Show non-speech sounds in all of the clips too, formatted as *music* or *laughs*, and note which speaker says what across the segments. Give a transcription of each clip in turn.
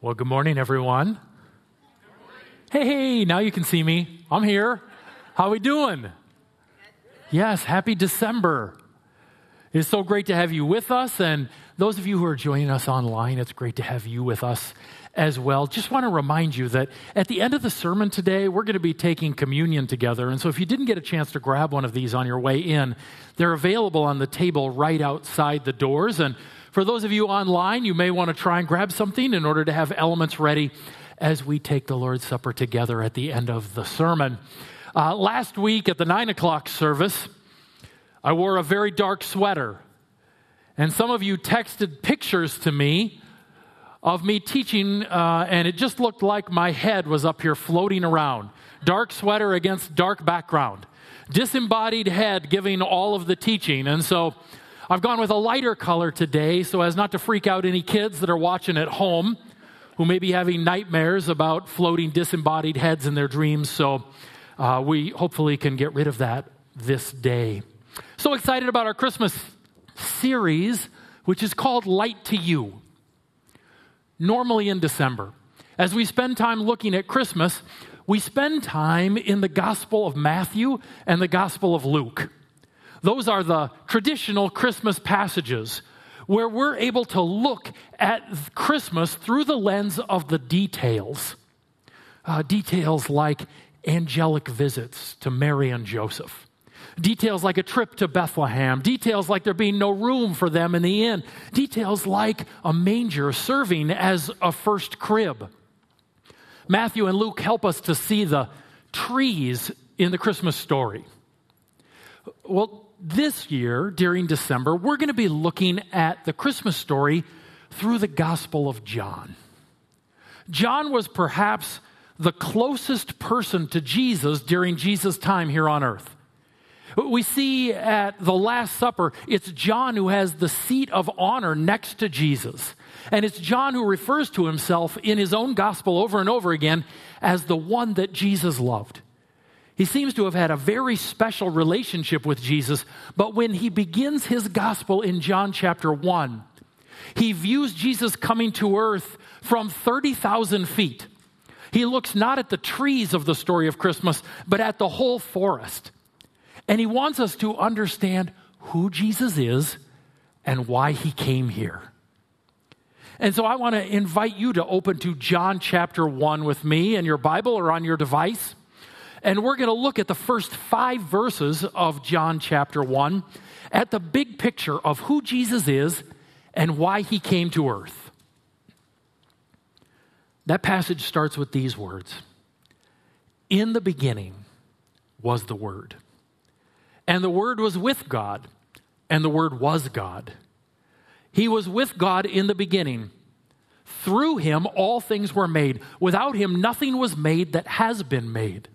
Speaker 1: Well, good morning, everyone. Hey, hey, now you can see me. I'm here. How we doing? Yes, happy December. It's so great to have you with us. And those of you who are joining us online, it's great to have you with us as well. Just want to remind you that at the end of the sermon today, we're going to be taking communion together. And so if you didn't get a chance to grab one of these on your way in, they're available on the table right outside the doors. And for those of you online, you may want to try and grab something in order to have elements ready as we take the Lord's Supper together at the end of the sermon. Uh, last week at the nine o'clock service, I wore a very dark sweater. And some of you texted pictures to me of me teaching, uh, and it just looked like my head was up here floating around. Dark sweater against dark background. Disembodied head giving all of the teaching. And so I've gone with a lighter color today so as not to freak out any kids that are watching at home who may be having nightmares about floating disembodied heads in their dreams. So uh, we hopefully can get rid of that this day. So excited about our Christmas series, which is called Light to You. Normally in December, as we spend time looking at Christmas, we spend time in the Gospel of Matthew and the Gospel of Luke. Those are the traditional Christmas passages where we're able to look at Christmas through the lens of the details. Uh, details like angelic visits to Mary and Joseph. Details like a trip to Bethlehem. Details like there being no room for them in the inn. Details like a manger serving as a first crib. Matthew and Luke help us to see the trees in the Christmas story. Well, this year, during December, we're going to be looking at the Christmas story through the Gospel of John. John was perhaps the closest person to Jesus during Jesus' time here on earth. We see at the Last Supper, it's John who has the seat of honor next to Jesus. And it's John who refers to himself in his own gospel over and over again as the one that Jesus loved. He seems to have had a very special relationship with Jesus, but when he begins his gospel in John chapter 1, he views Jesus coming to earth from 30,000 feet. He looks not at the trees of the story of Christmas, but at the whole forest. And he wants us to understand who Jesus is and why he came here. And so I want to invite you to open to John chapter 1 with me in your Bible or on your device. And we're going to look at the first five verses of John chapter 1 at the big picture of who Jesus is and why he came to earth. That passage starts with these words In the beginning was the Word, and the Word was with God, and the Word was God. He was with God in the beginning. Through him, all things were made. Without him, nothing was made that has been made.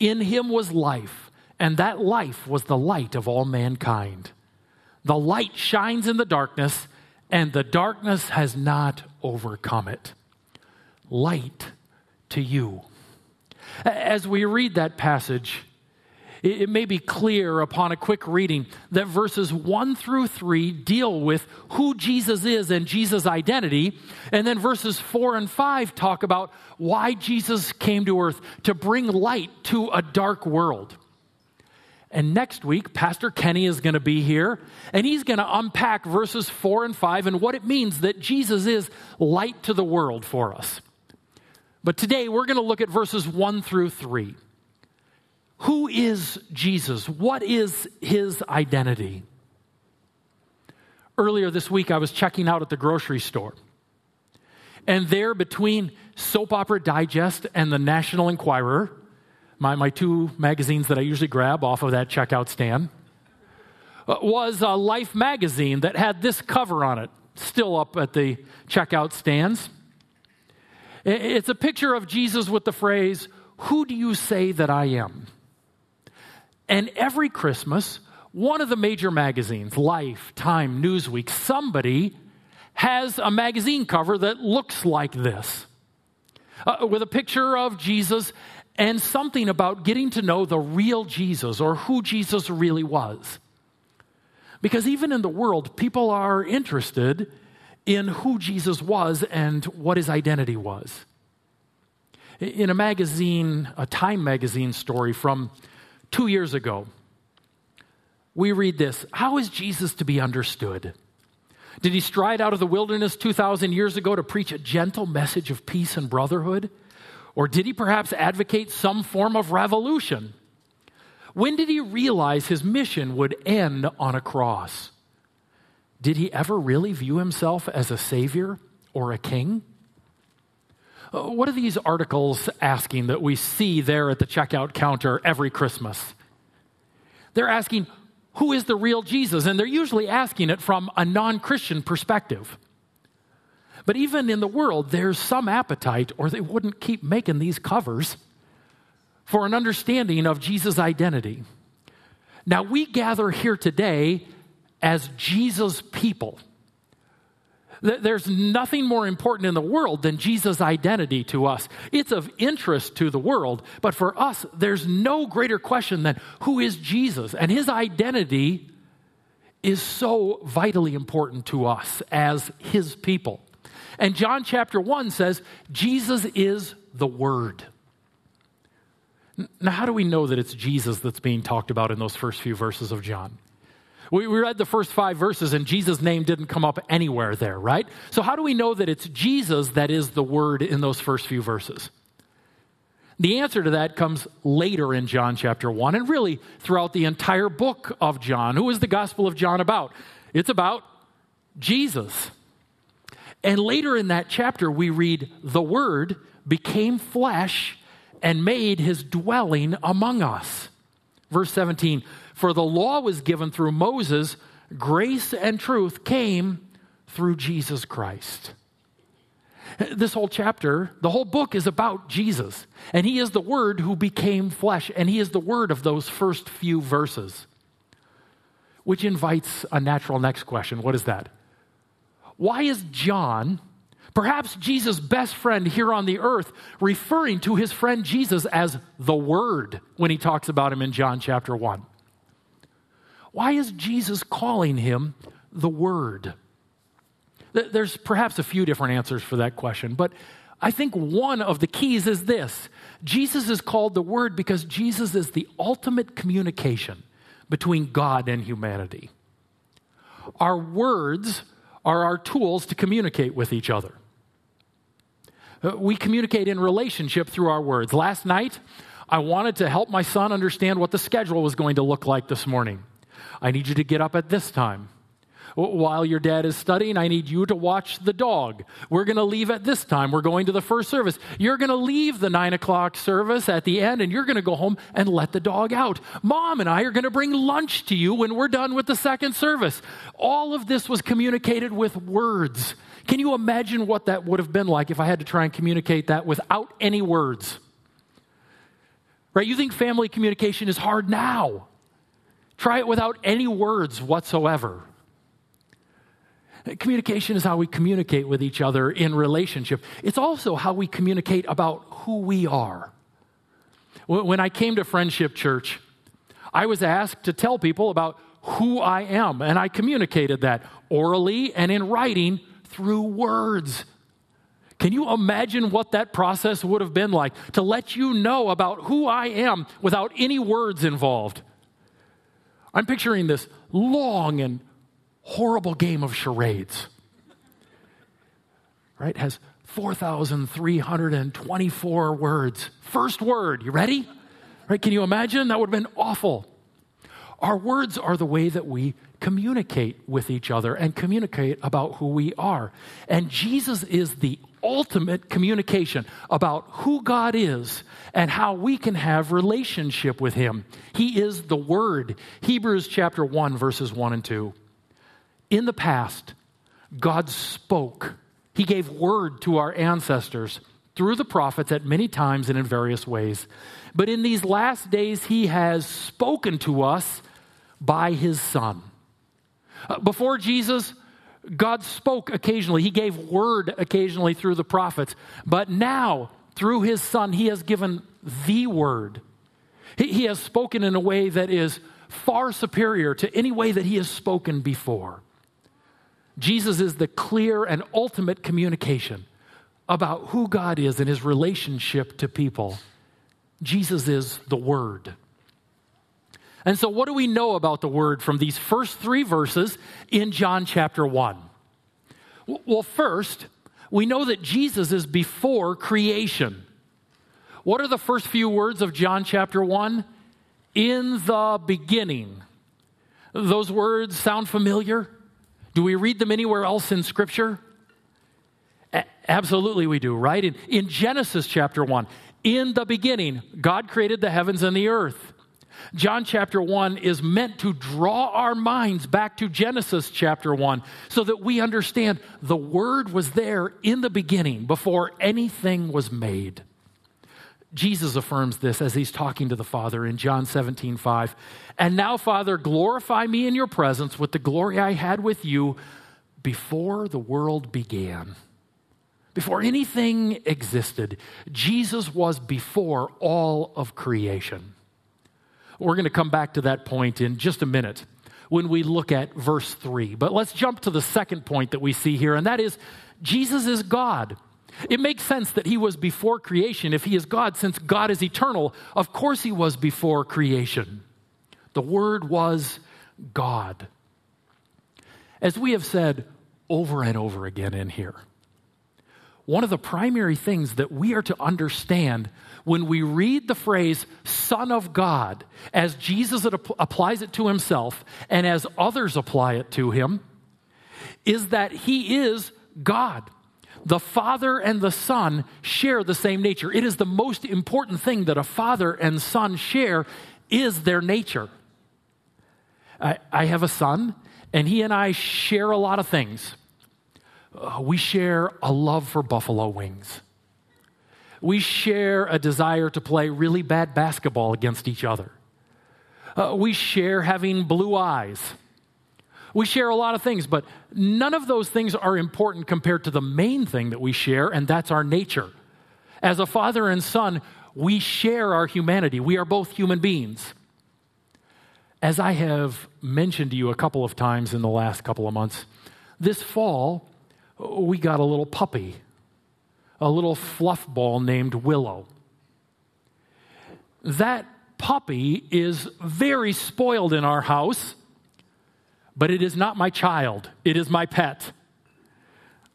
Speaker 1: In him was life, and that life was the light of all mankind. The light shines in the darkness, and the darkness has not overcome it. Light to you. As we read that passage, it may be clear upon a quick reading that verses 1 through 3 deal with who Jesus is and Jesus' identity. And then verses 4 and 5 talk about why Jesus came to earth to bring light to a dark world. And next week, Pastor Kenny is going to be here, and he's going to unpack verses 4 and 5 and what it means that Jesus is light to the world for us. But today, we're going to look at verses 1 through 3. Who is Jesus? What is his identity? Earlier this week, I was checking out at the grocery store. And there, between Soap Opera Digest and the National Enquirer, my, my two magazines that I usually grab off of that checkout stand, uh, was a Life magazine that had this cover on it, still up at the checkout stands. It's a picture of Jesus with the phrase, Who do you say that I am? And every Christmas, one of the major magazines, Life, Time, Newsweek, somebody has a magazine cover that looks like this uh, with a picture of Jesus and something about getting to know the real Jesus or who Jesus really was. Because even in the world, people are interested in who Jesus was and what his identity was. In a magazine, a Time magazine story from two years ago, we read this How is Jesus to be understood? Did he stride out of the wilderness 2,000 years ago to preach a gentle message of peace and brotherhood? Or did he perhaps advocate some form of revolution? When did he realize his mission would end on a cross? Did he ever really view himself as a savior or a king? Uh, what are these articles asking that we see there at the checkout counter every Christmas? They're asking, who is the real Jesus? And they're usually asking it from a non Christian perspective. But even in the world, there's some appetite, or they wouldn't keep making these covers, for an understanding of Jesus' identity. Now, we gather here today as Jesus' people. There's nothing more important in the world than Jesus' identity to us. It's of interest to the world, but for us, there's no greater question than who is Jesus? And his identity is so vitally important to us as his people. And John chapter 1 says, Jesus is the Word. Now, how do we know that it's Jesus that's being talked about in those first few verses of John? We, we read the first five verses and Jesus' name didn't come up anywhere there, right? So, how do we know that it's Jesus that is the word in those first few verses? The answer to that comes later in John chapter 1 and really throughout the entire book of John. Who is the Gospel of John about? It's about Jesus. And later in that chapter, we read, The Word became flesh and made his dwelling among us. Verse 17 For the law was given through Moses, grace and truth came through Jesus Christ. This whole chapter, the whole book is about Jesus. And he is the Word who became flesh. And he is the Word of those first few verses. Which invites a natural next question. What is that? Why is John, perhaps Jesus' best friend here on the earth, referring to his friend Jesus as the Word when he talks about him in John chapter 1? Why is Jesus calling him the Word? There's perhaps a few different answers for that question, but I think one of the keys is this Jesus is called the Word because Jesus is the ultimate communication between God and humanity. Our words are our tools to communicate with each other. Uh, we communicate in relationship through our words. Last night, I wanted to help my son understand what the schedule was going to look like this morning. I need you to get up at this time. While your dad is studying, I need you to watch the dog. We're going to leave at this time. We're going to the first service. You're going to leave the nine o'clock service at the end and you're going to go home and let the dog out. Mom and I are going to bring lunch to you when we're done with the second service. All of this was communicated with words. Can you imagine what that would have been like if I had to try and communicate that without any words? Right? You think family communication is hard now. Try it without any words whatsoever. Communication is how we communicate with each other in relationship. It's also how we communicate about who we are. When I came to Friendship Church, I was asked to tell people about who I am, and I communicated that orally and in writing through words. Can you imagine what that process would have been like to let you know about who I am without any words involved? I'm picturing this long and horrible game of charades. Right? Has 4,324 words. First word, you ready? Right? Can you imagine? That would have been awful. Our words are the way that we communicate with each other and communicate about who we are. And Jesus is the ultimate communication about who God is and how we can have relationship with him. He is the word. Hebrews chapter 1 verses 1 and 2. In the past, God spoke. He gave word to our ancestors through the prophets at many times and in various ways. But in these last days, He has spoken to us by His Son. Uh, before Jesus, God spoke occasionally. He gave word occasionally through the prophets. But now, through His Son, He has given the word. He, he has spoken in a way that is far superior to any way that He has spoken before. Jesus is the clear and ultimate communication about who God is and his relationship to people. Jesus is the Word. And so, what do we know about the Word from these first three verses in John chapter 1? Well, first, we know that Jesus is before creation. What are the first few words of John chapter 1? In the beginning. Those words sound familiar? Do we read them anywhere else in Scripture? A- absolutely, we do, right? In, in Genesis chapter 1, in the beginning, God created the heavens and the earth. John chapter 1 is meant to draw our minds back to Genesis chapter 1 so that we understand the Word was there in the beginning before anything was made. Jesus affirms this as he's talking to the Father in John 17, 5. And now, Father, glorify me in your presence with the glory I had with you before the world began. Before anything existed, Jesus was before all of creation. We're going to come back to that point in just a minute when we look at verse 3. But let's jump to the second point that we see here, and that is Jesus is God. It makes sense that he was before creation if he is God, since God is eternal. Of course, he was before creation. The Word was God. As we have said over and over again in here, one of the primary things that we are to understand when we read the phrase Son of God, as Jesus applies it to himself and as others apply it to him, is that he is God. The Father and the Son share the same nature. It is the most important thing that a father and son share is their nature. I, I have a son, and he and I share a lot of things. Uh, we share a love for buffalo wings. We share a desire to play really bad basketball against each other. Uh, we share having blue eyes. We share a lot of things, but none of those things are important compared to the main thing that we share, and that's our nature. As a father and son, we share our humanity. We are both human beings. As I have mentioned to you a couple of times in the last couple of months, this fall, we got a little puppy, a little fluff ball named Willow. That puppy is very spoiled in our house, but it is not my child, it is my pet.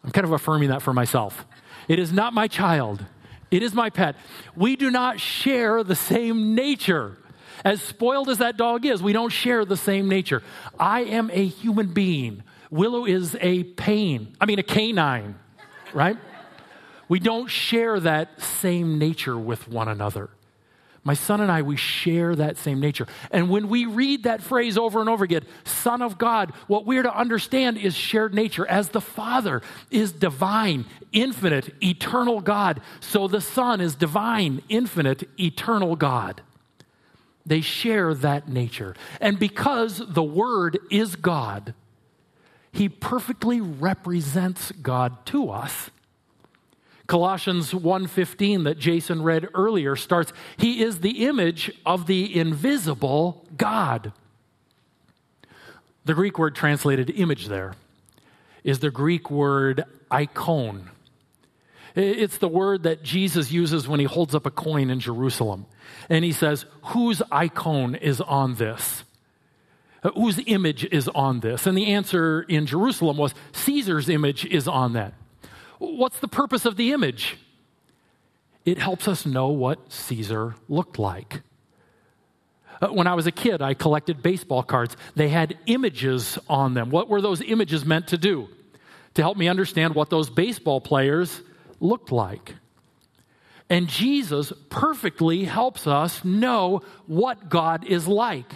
Speaker 1: I'm kind of affirming that for myself. It is not my child, it is my pet. We do not share the same nature. As spoiled as that dog is, we don't share the same nature. I am a human being Willow is a pain, I mean, a canine, right? We don't share that same nature with one another. My son and I, we share that same nature. And when we read that phrase over and over again, Son of God, what we're to understand is shared nature. As the Father is divine, infinite, eternal God, so the Son is divine, infinite, eternal God. They share that nature. And because the Word is God, he perfectly represents God to us. Colossians 1:15 that Jason read earlier starts he is the image of the invisible God. The Greek word translated image there is the Greek word icon. It's the word that Jesus uses when he holds up a coin in Jerusalem. And he says, Whose icon is on this? Whose image is on this? And the answer in Jerusalem was Caesar's image is on that. What's the purpose of the image? It helps us know what Caesar looked like. Uh, when I was a kid, I collected baseball cards. They had images on them. What were those images meant to do? To help me understand what those baseball players looked like. And Jesus perfectly helps us know what God is like.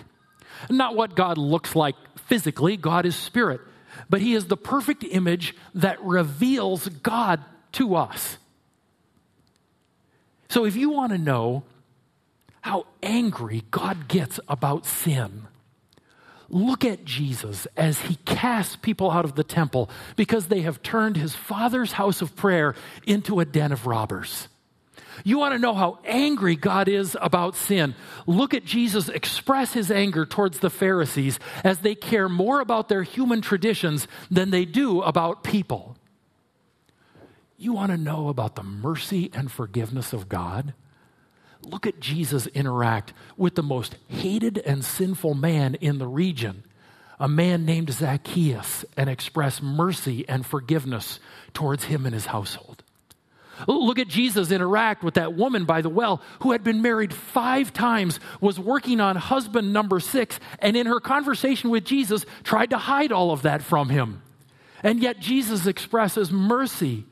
Speaker 1: Not what God looks like physically, God is spirit, but He is the perfect image that reveals God to us. So if you want to know how angry God gets about sin, look at Jesus as he casts people out of the temple because they have turned his father's house of prayer into a den of robbers. You want to know how angry God is about sin? Look at Jesus express his anger towards the Pharisees as they care more about their human traditions than they do about people. You want to know about the mercy and forgiveness of God? Look at Jesus interact with the most hated and sinful man in the region, a man named Zacchaeus, and express mercy and forgiveness towards him and his household. Look at Jesus interact with that woman by the well who had been married five times, was working on husband number six, and in her conversation with Jesus tried to hide all of that from him. And yet Jesus expresses mercy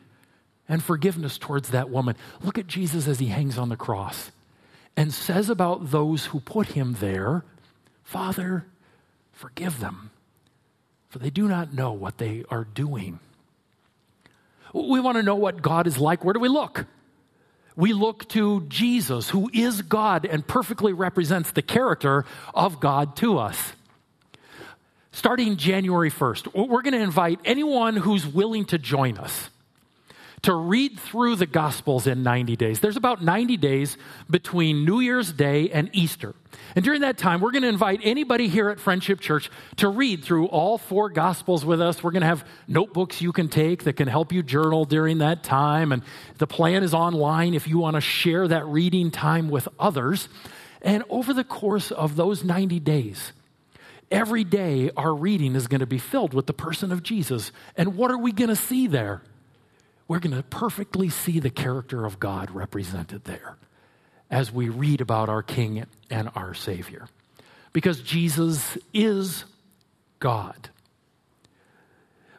Speaker 1: and forgiveness towards that woman. Look at Jesus as he hangs on the cross and says about those who put him there, Father, forgive them, for they do not know what they are doing. We want to know what God is like. Where do we look? We look to Jesus, who is God and perfectly represents the character of God to us. Starting January 1st, we're going to invite anyone who's willing to join us to read through the Gospels in 90 days. There's about 90 days between New Year's Day and Easter. And during that time, we're going to invite anybody here at Friendship Church to read through all four Gospels with us. We're going to have notebooks you can take that can help you journal during that time. And the plan is online if you want to share that reading time with others. And over the course of those 90 days, every day our reading is going to be filled with the person of Jesus. And what are we going to see there? We're going to perfectly see the character of God represented there as we read about our King and our Savior. Because Jesus is God.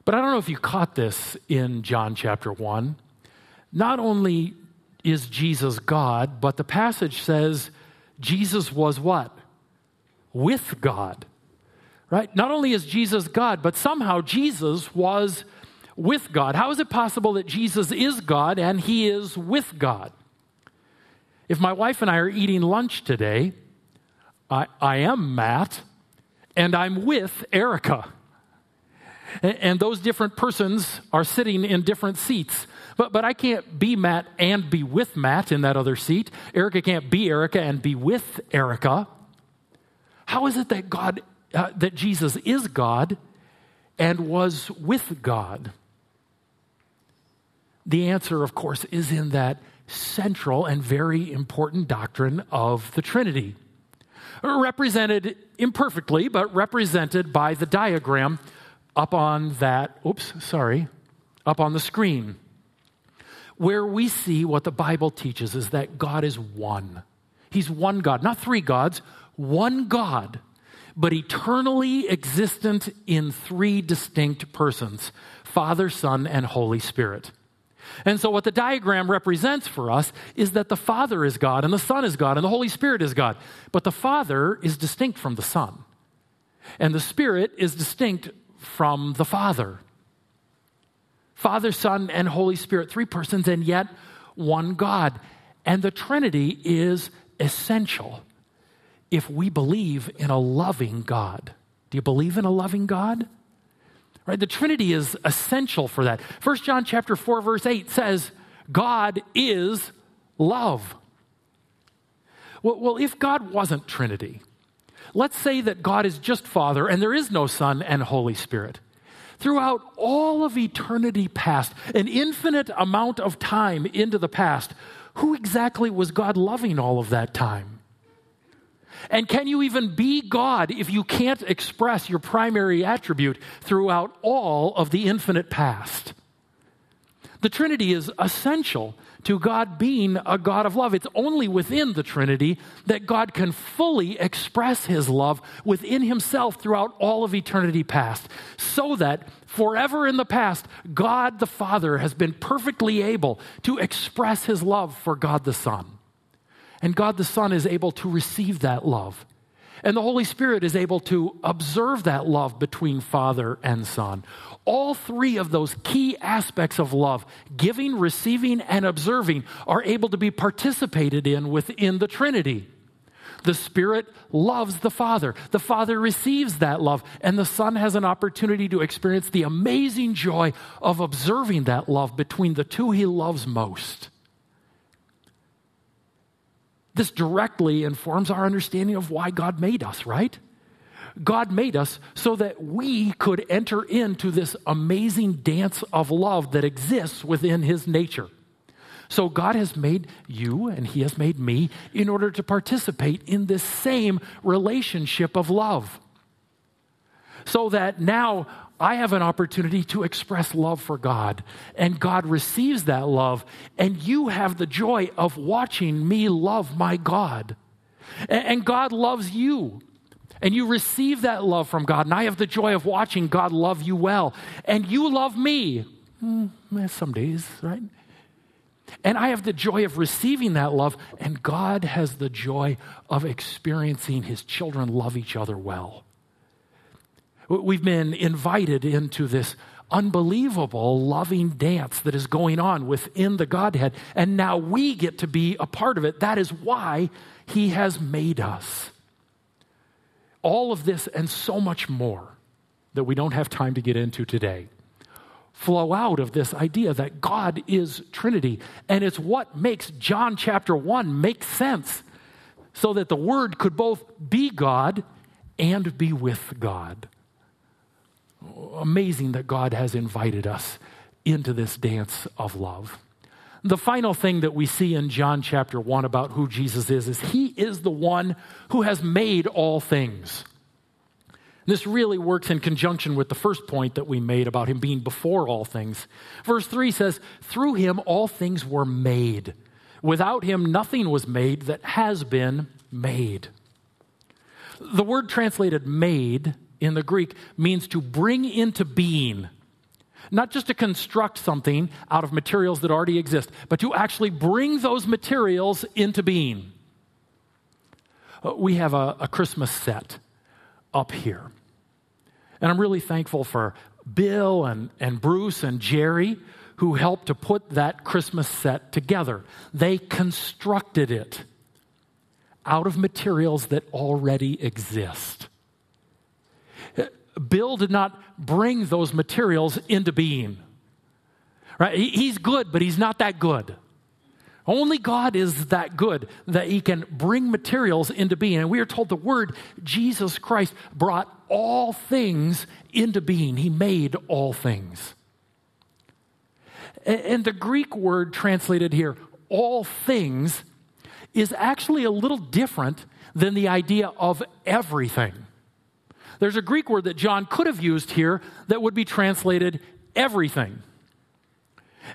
Speaker 1: But I don't know if you caught this in John chapter 1. Not only is Jesus God, but the passage says Jesus was what? With God. Right? Not only is Jesus God, but somehow Jesus was with God. How is it possible that Jesus is God and he is with God? If my wife and I are eating lunch today, I, I am Matt and I'm with Erica. And, and those different persons are sitting in different seats. But, but I can't be Matt and be with Matt in that other seat. Erica can't be Erica and be with Erica. How is it that God, uh, that Jesus is God and was with God? The answer, of course, is in that central and very important doctrine of the Trinity. Represented imperfectly, but represented by the diagram up on that, oops, sorry, up on the screen, where we see what the Bible teaches is that God is one. He's one God, not three gods, one God, but eternally existent in three distinct persons Father, Son, and Holy Spirit. And so, what the diagram represents for us is that the Father is God, and the Son is God, and the Holy Spirit is God. But the Father is distinct from the Son, and the Spirit is distinct from the Father. Father, Son, and Holy Spirit, three persons, and yet one God. And the Trinity is essential if we believe in a loving God. Do you believe in a loving God? Right? The Trinity is essential for that. 1 John chapter 4 verse 8 says, God is love. Well, well, if God wasn't Trinity, let's say that God is just Father and there is no Son and Holy Spirit. Throughout all of eternity past, an infinite amount of time into the past, who exactly was God loving all of that time? And can you even be God if you can't express your primary attribute throughout all of the infinite past? The Trinity is essential to God being a God of love. It's only within the Trinity that God can fully express his love within himself throughout all of eternity past, so that forever in the past, God the Father has been perfectly able to express his love for God the Son. And God the Son is able to receive that love. And the Holy Spirit is able to observe that love between Father and Son. All three of those key aspects of love, giving, receiving, and observing, are able to be participated in within the Trinity. The Spirit loves the Father. The Father receives that love, and the Son has an opportunity to experience the amazing joy of observing that love between the two he loves most. This directly informs our understanding of why God made us, right? God made us so that we could enter into this amazing dance of love that exists within His nature. So God has made you and He has made me in order to participate in this same relationship of love. So that now I have an opportunity to express love for God, and God receives that love, and you have the joy of watching me love my God. And God loves you. And you receive that love from God. And I have the joy of watching God love you well. And you love me. Mm, some days, right? And I have the joy of receiving that love, and God has the joy of experiencing his children love each other well. We've been invited into this unbelievable loving dance that is going on within the Godhead, and now we get to be a part of it. That is why he has made us. All of this and so much more that we don't have time to get into today flow out of this idea that God is Trinity. And it's what makes John chapter 1 make sense so that the Word could both be God and be with God. Amazing that God has invited us into this dance of love. The final thing that we see in John chapter 1 about who Jesus is is he is the one who has made all things. This really works in conjunction with the first point that we made about him being before all things. Verse 3 says, Through him all things were made. Without him nothing was made that has been made. The word translated made in the Greek means to bring into being. Not just to construct something out of materials that already exist, but to actually bring those materials into being. Uh, we have a, a Christmas set up here. And I'm really thankful for Bill and, and Bruce and Jerry who helped to put that Christmas set together. They constructed it out of materials that already exist. Bill did not bring those materials into being. Right? He's good, but he's not that good. Only God is that good that He can bring materials into being. And we are told the word Jesus Christ brought all things into being, He made all things. And the Greek word translated here, all things, is actually a little different than the idea of everything. There's a Greek word that John could have used here that would be translated everything.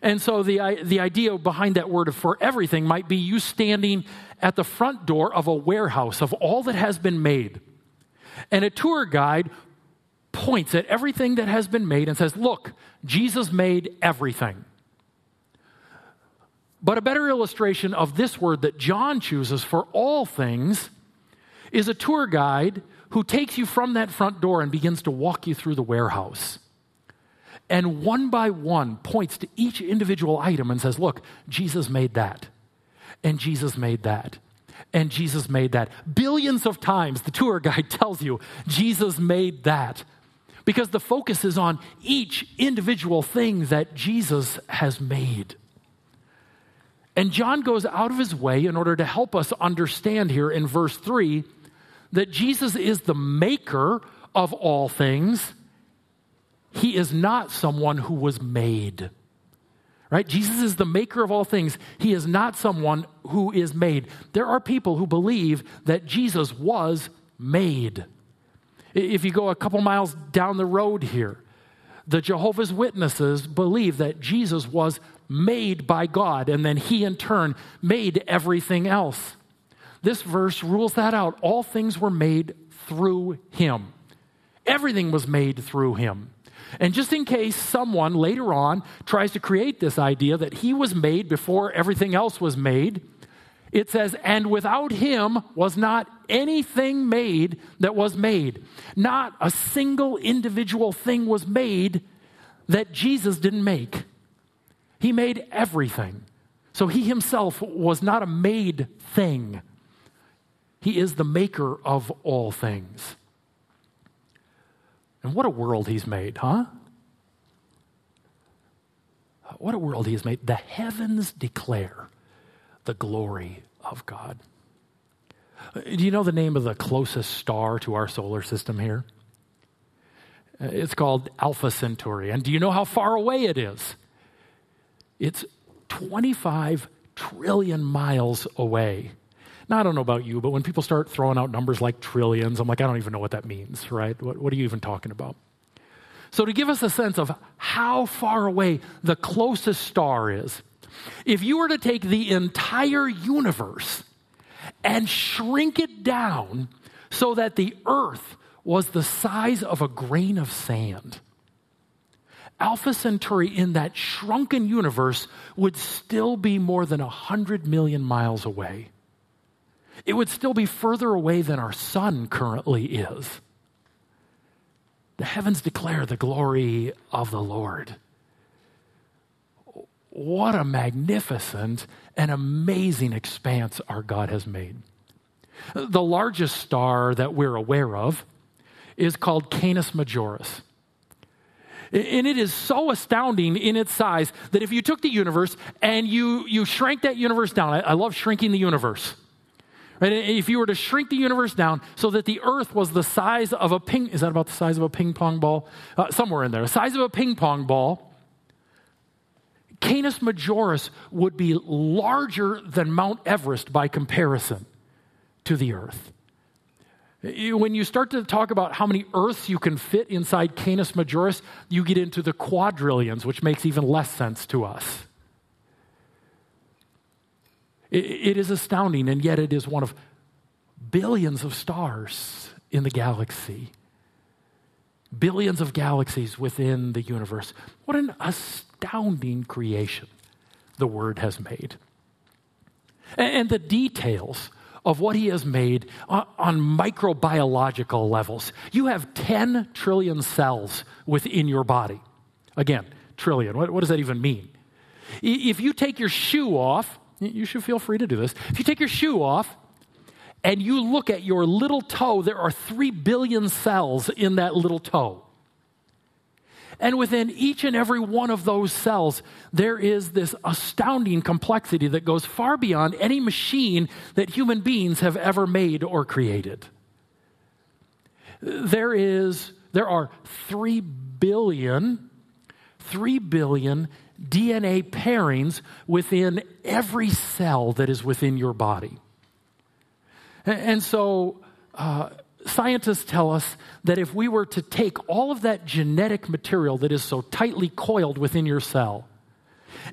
Speaker 1: And so the, the idea behind that word of for everything might be you standing at the front door of a warehouse of all that has been made. And a tour guide points at everything that has been made and says, Look, Jesus made everything. But a better illustration of this word that John chooses for all things is a tour guide who takes you from that front door and begins to walk you through the warehouse and one by one points to each individual item and says, Look, Jesus made that, and Jesus made that, and Jesus made that. Billions of times the tour guide *laughs* tells you, Jesus made that. Because the focus is on each individual thing that Jesus has made. And John goes out of his way in order to help us understand here in verse 3 that Jesus is the maker of all things he is not someone who was made. Right? Jesus is the maker of all things. He is not someone who is made. There are people who believe that Jesus was made. If you go a couple miles down the road here, the Jehovah's Witnesses believe that Jesus was made by God and then he in turn made everything else. This verse rules that out. All things were made through him, everything was made through him. And just in case someone later on tries to create this idea that he was made before everything else was made, it says, and without him was not anything made that was made. Not a single individual thing was made that Jesus didn't make. He made everything. So he himself was not a made thing, he is the maker of all things. And what a world he's made, huh? What a world he has made. The heavens declare the glory of God. Do you know the name of the closest star to our solar system here? It's called Alpha Centauri. And do you know how far away it is? It's 25 trillion miles away. Now, I don't know about you, but when people start throwing out numbers like trillions, I'm like, I don't even know what that means, right? What, what are you even talking about? So, to give us a sense of how far away the closest star is, if you were to take the entire universe and shrink it down so that the earth was the size of a grain of sand, Alpha Centauri in that shrunken universe would still be more than 100 million miles away it would still be further away than our sun currently is. The heavens declare the glory of the Lord. What a magnificent and amazing expanse our God has made. The largest star that we're aware of is called Canis Majoris. And it is so astounding in its size that if you took the universe and you, you shrank that universe down, I, I love shrinking the universe. If you were to shrink the universe down so that the earth was the size of a ping, is that about the size of a ping pong ball? Uh, somewhere in there, the size of a ping pong ball. Canis Majoris would be larger than Mount Everest by comparison to the earth. When you start to talk about how many Earths you can fit inside Canis Majoris, you get into the quadrillions, which makes even less sense to us. It, is astounding, and yet it is one of billions of stars in the galaxy. Billions of galaxies within the universe. What an astounding creation the Word has made. And, the details of what he has made on, on, microbiological levels. You have 10 trillion cells within your body. Again, trillion. What, does that even mean? If you take your shoe off, you should feel free to do this. If you take your shoe off and you look at your little toe, there are three billion cells in that little toe. And within each and every one of those cells, there is this astounding complexity that goes far beyond any machine that human beings have ever made or created. There is, there are three billion, three billion DNA pairings within every cell that is within your body. And so, uh, scientists tell us that if we were to take all of that genetic material that is so tightly coiled within your cell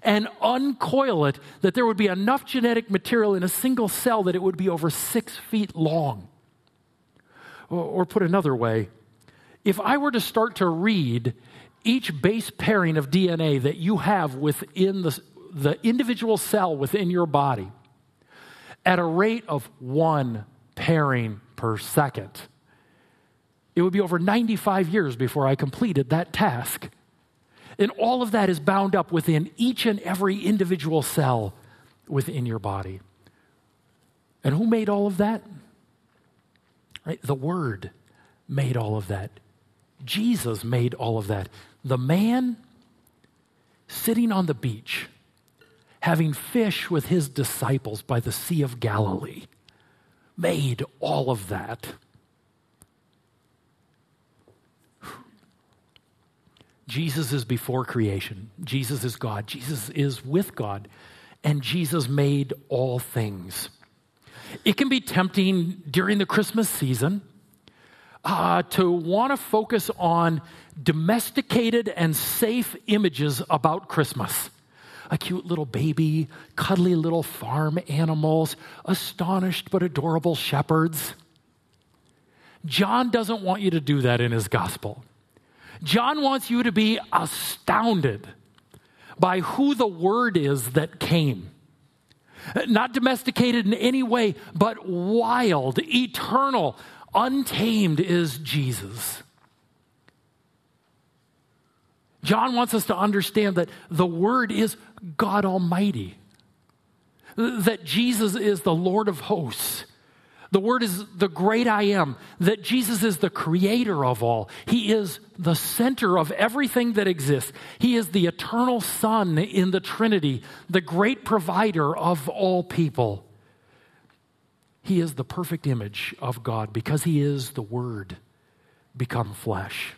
Speaker 1: and uncoil it, that there would be enough genetic material in a single cell that it would be over six feet long. Or, or put another way, if I were to start to read each base pairing of DNA that you have within the, the individual cell within your body at a rate of one pairing per second. It would be over 95 years before I completed that task. And all of that is bound up within each and every individual cell within your body. And who made all of that? Right? The Word made all of that. Jesus made all of that. The man sitting on the beach, having fish with his disciples by the Sea of Galilee, made all of that. Jesus is before creation. Jesus is God. Jesus is with God. And Jesus made all things. It can be tempting during the Christmas season uh, to want to focus on domesticated and safe images about Christmas. A cute little baby, cuddly little farm animals, astonished but adorable shepherds. John doesn't want you to do that in his gospel. John wants you to be astounded by who the word is that came. Not domesticated in any way, but wild, eternal, untamed is Jesus. John wants us to understand that the Word is God Almighty, that Jesus is the Lord of hosts. The Word is the great I am, that Jesus is the creator of all. He is the center of everything that exists. He is the eternal Son in the Trinity, the great provider of all people. He is the perfect image of God because He is the Word become flesh.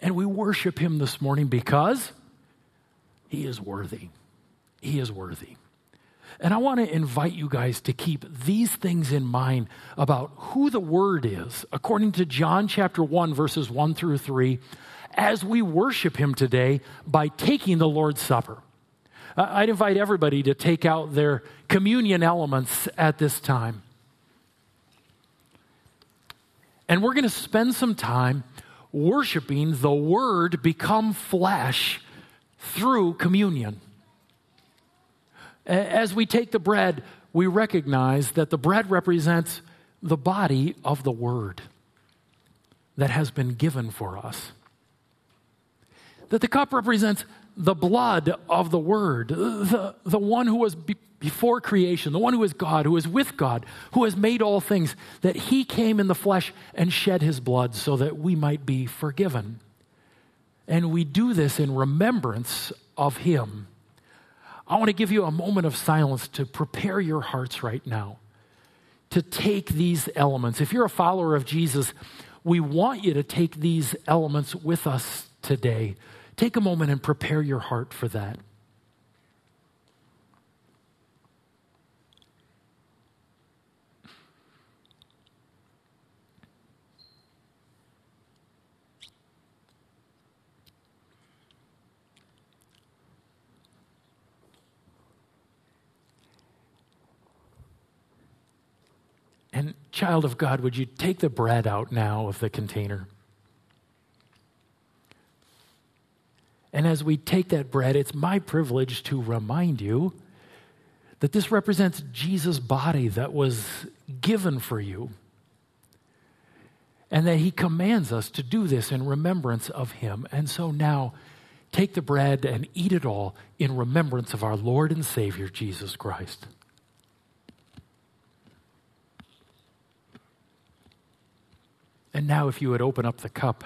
Speaker 1: And we worship Him this morning because He is worthy. He is worthy. And I want to invite you guys to keep these things in mind about who the Word is, according to John chapter 1, verses 1 through 3, as we worship Him today by taking the Lord's Supper. I'd invite everybody to take out their communion elements at this time. And we're going to spend some time worshiping the Word become flesh through communion. As we take the bread, we recognize that the bread represents the body of the Word that has been given for us. That the cup represents the blood of the Word, the, the one who was be, before creation, the one who is God, who is with God, who has made all things, that He came in the flesh and shed His blood so that we might be forgiven. And we do this in remembrance of Him. I want to give you a moment of silence to prepare your hearts right now to take these elements. If you're a follower of Jesus, we want you to take these elements with us today. Take a moment and prepare your heart for that. And, child of God, would you take the bread out now of the container? And as we take that bread, it's my privilege to remind you that this represents Jesus' body that was given for you. And that he commands us to do this in remembrance of him. And so now, take the bread and eat it all in remembrance of our Lord and Savior, Jesus Christ. And now, if you would open up the cup.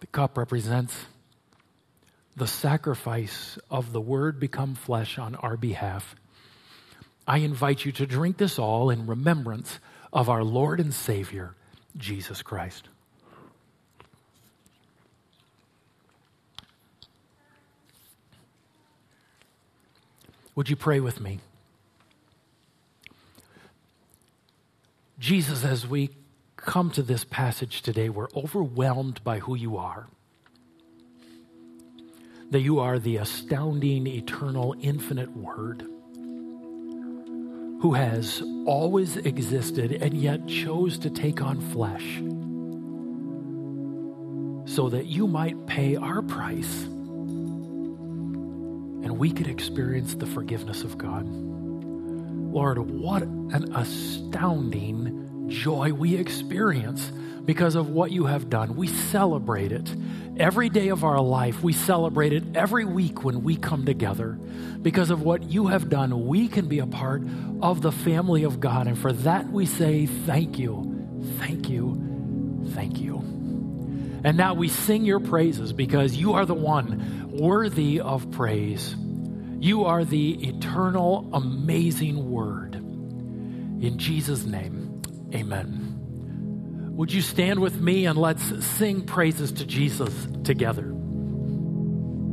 Speaker 1: The cup represents the sacrifice of the Word become flesh on our behalf. I invite you to drink this all in remembrance of our Lord and Savior, Jesus Christ. Would you pray with me? Jesus, as we come to this passage today, we're overwhelmed by who you are. That you are the astounding, eternal, infinite Word who has always existed and yet chose to take on flesh so that you might pay our price and we could experience the forgiveness of God. Lord, what an astounding joy we experience because of what you have done. We celebrate it every day of our life. We celebrate it every week when we come together. Because of what you have done, we can be a part of the family of God. And for that, we say thank you, thank you, thank you. And now we sing your praises because you are the one worthy of praise. You are the eternal, amazing Word. In Jesus' name, amen. Would you stand with me and let's sing praises to Jesus together?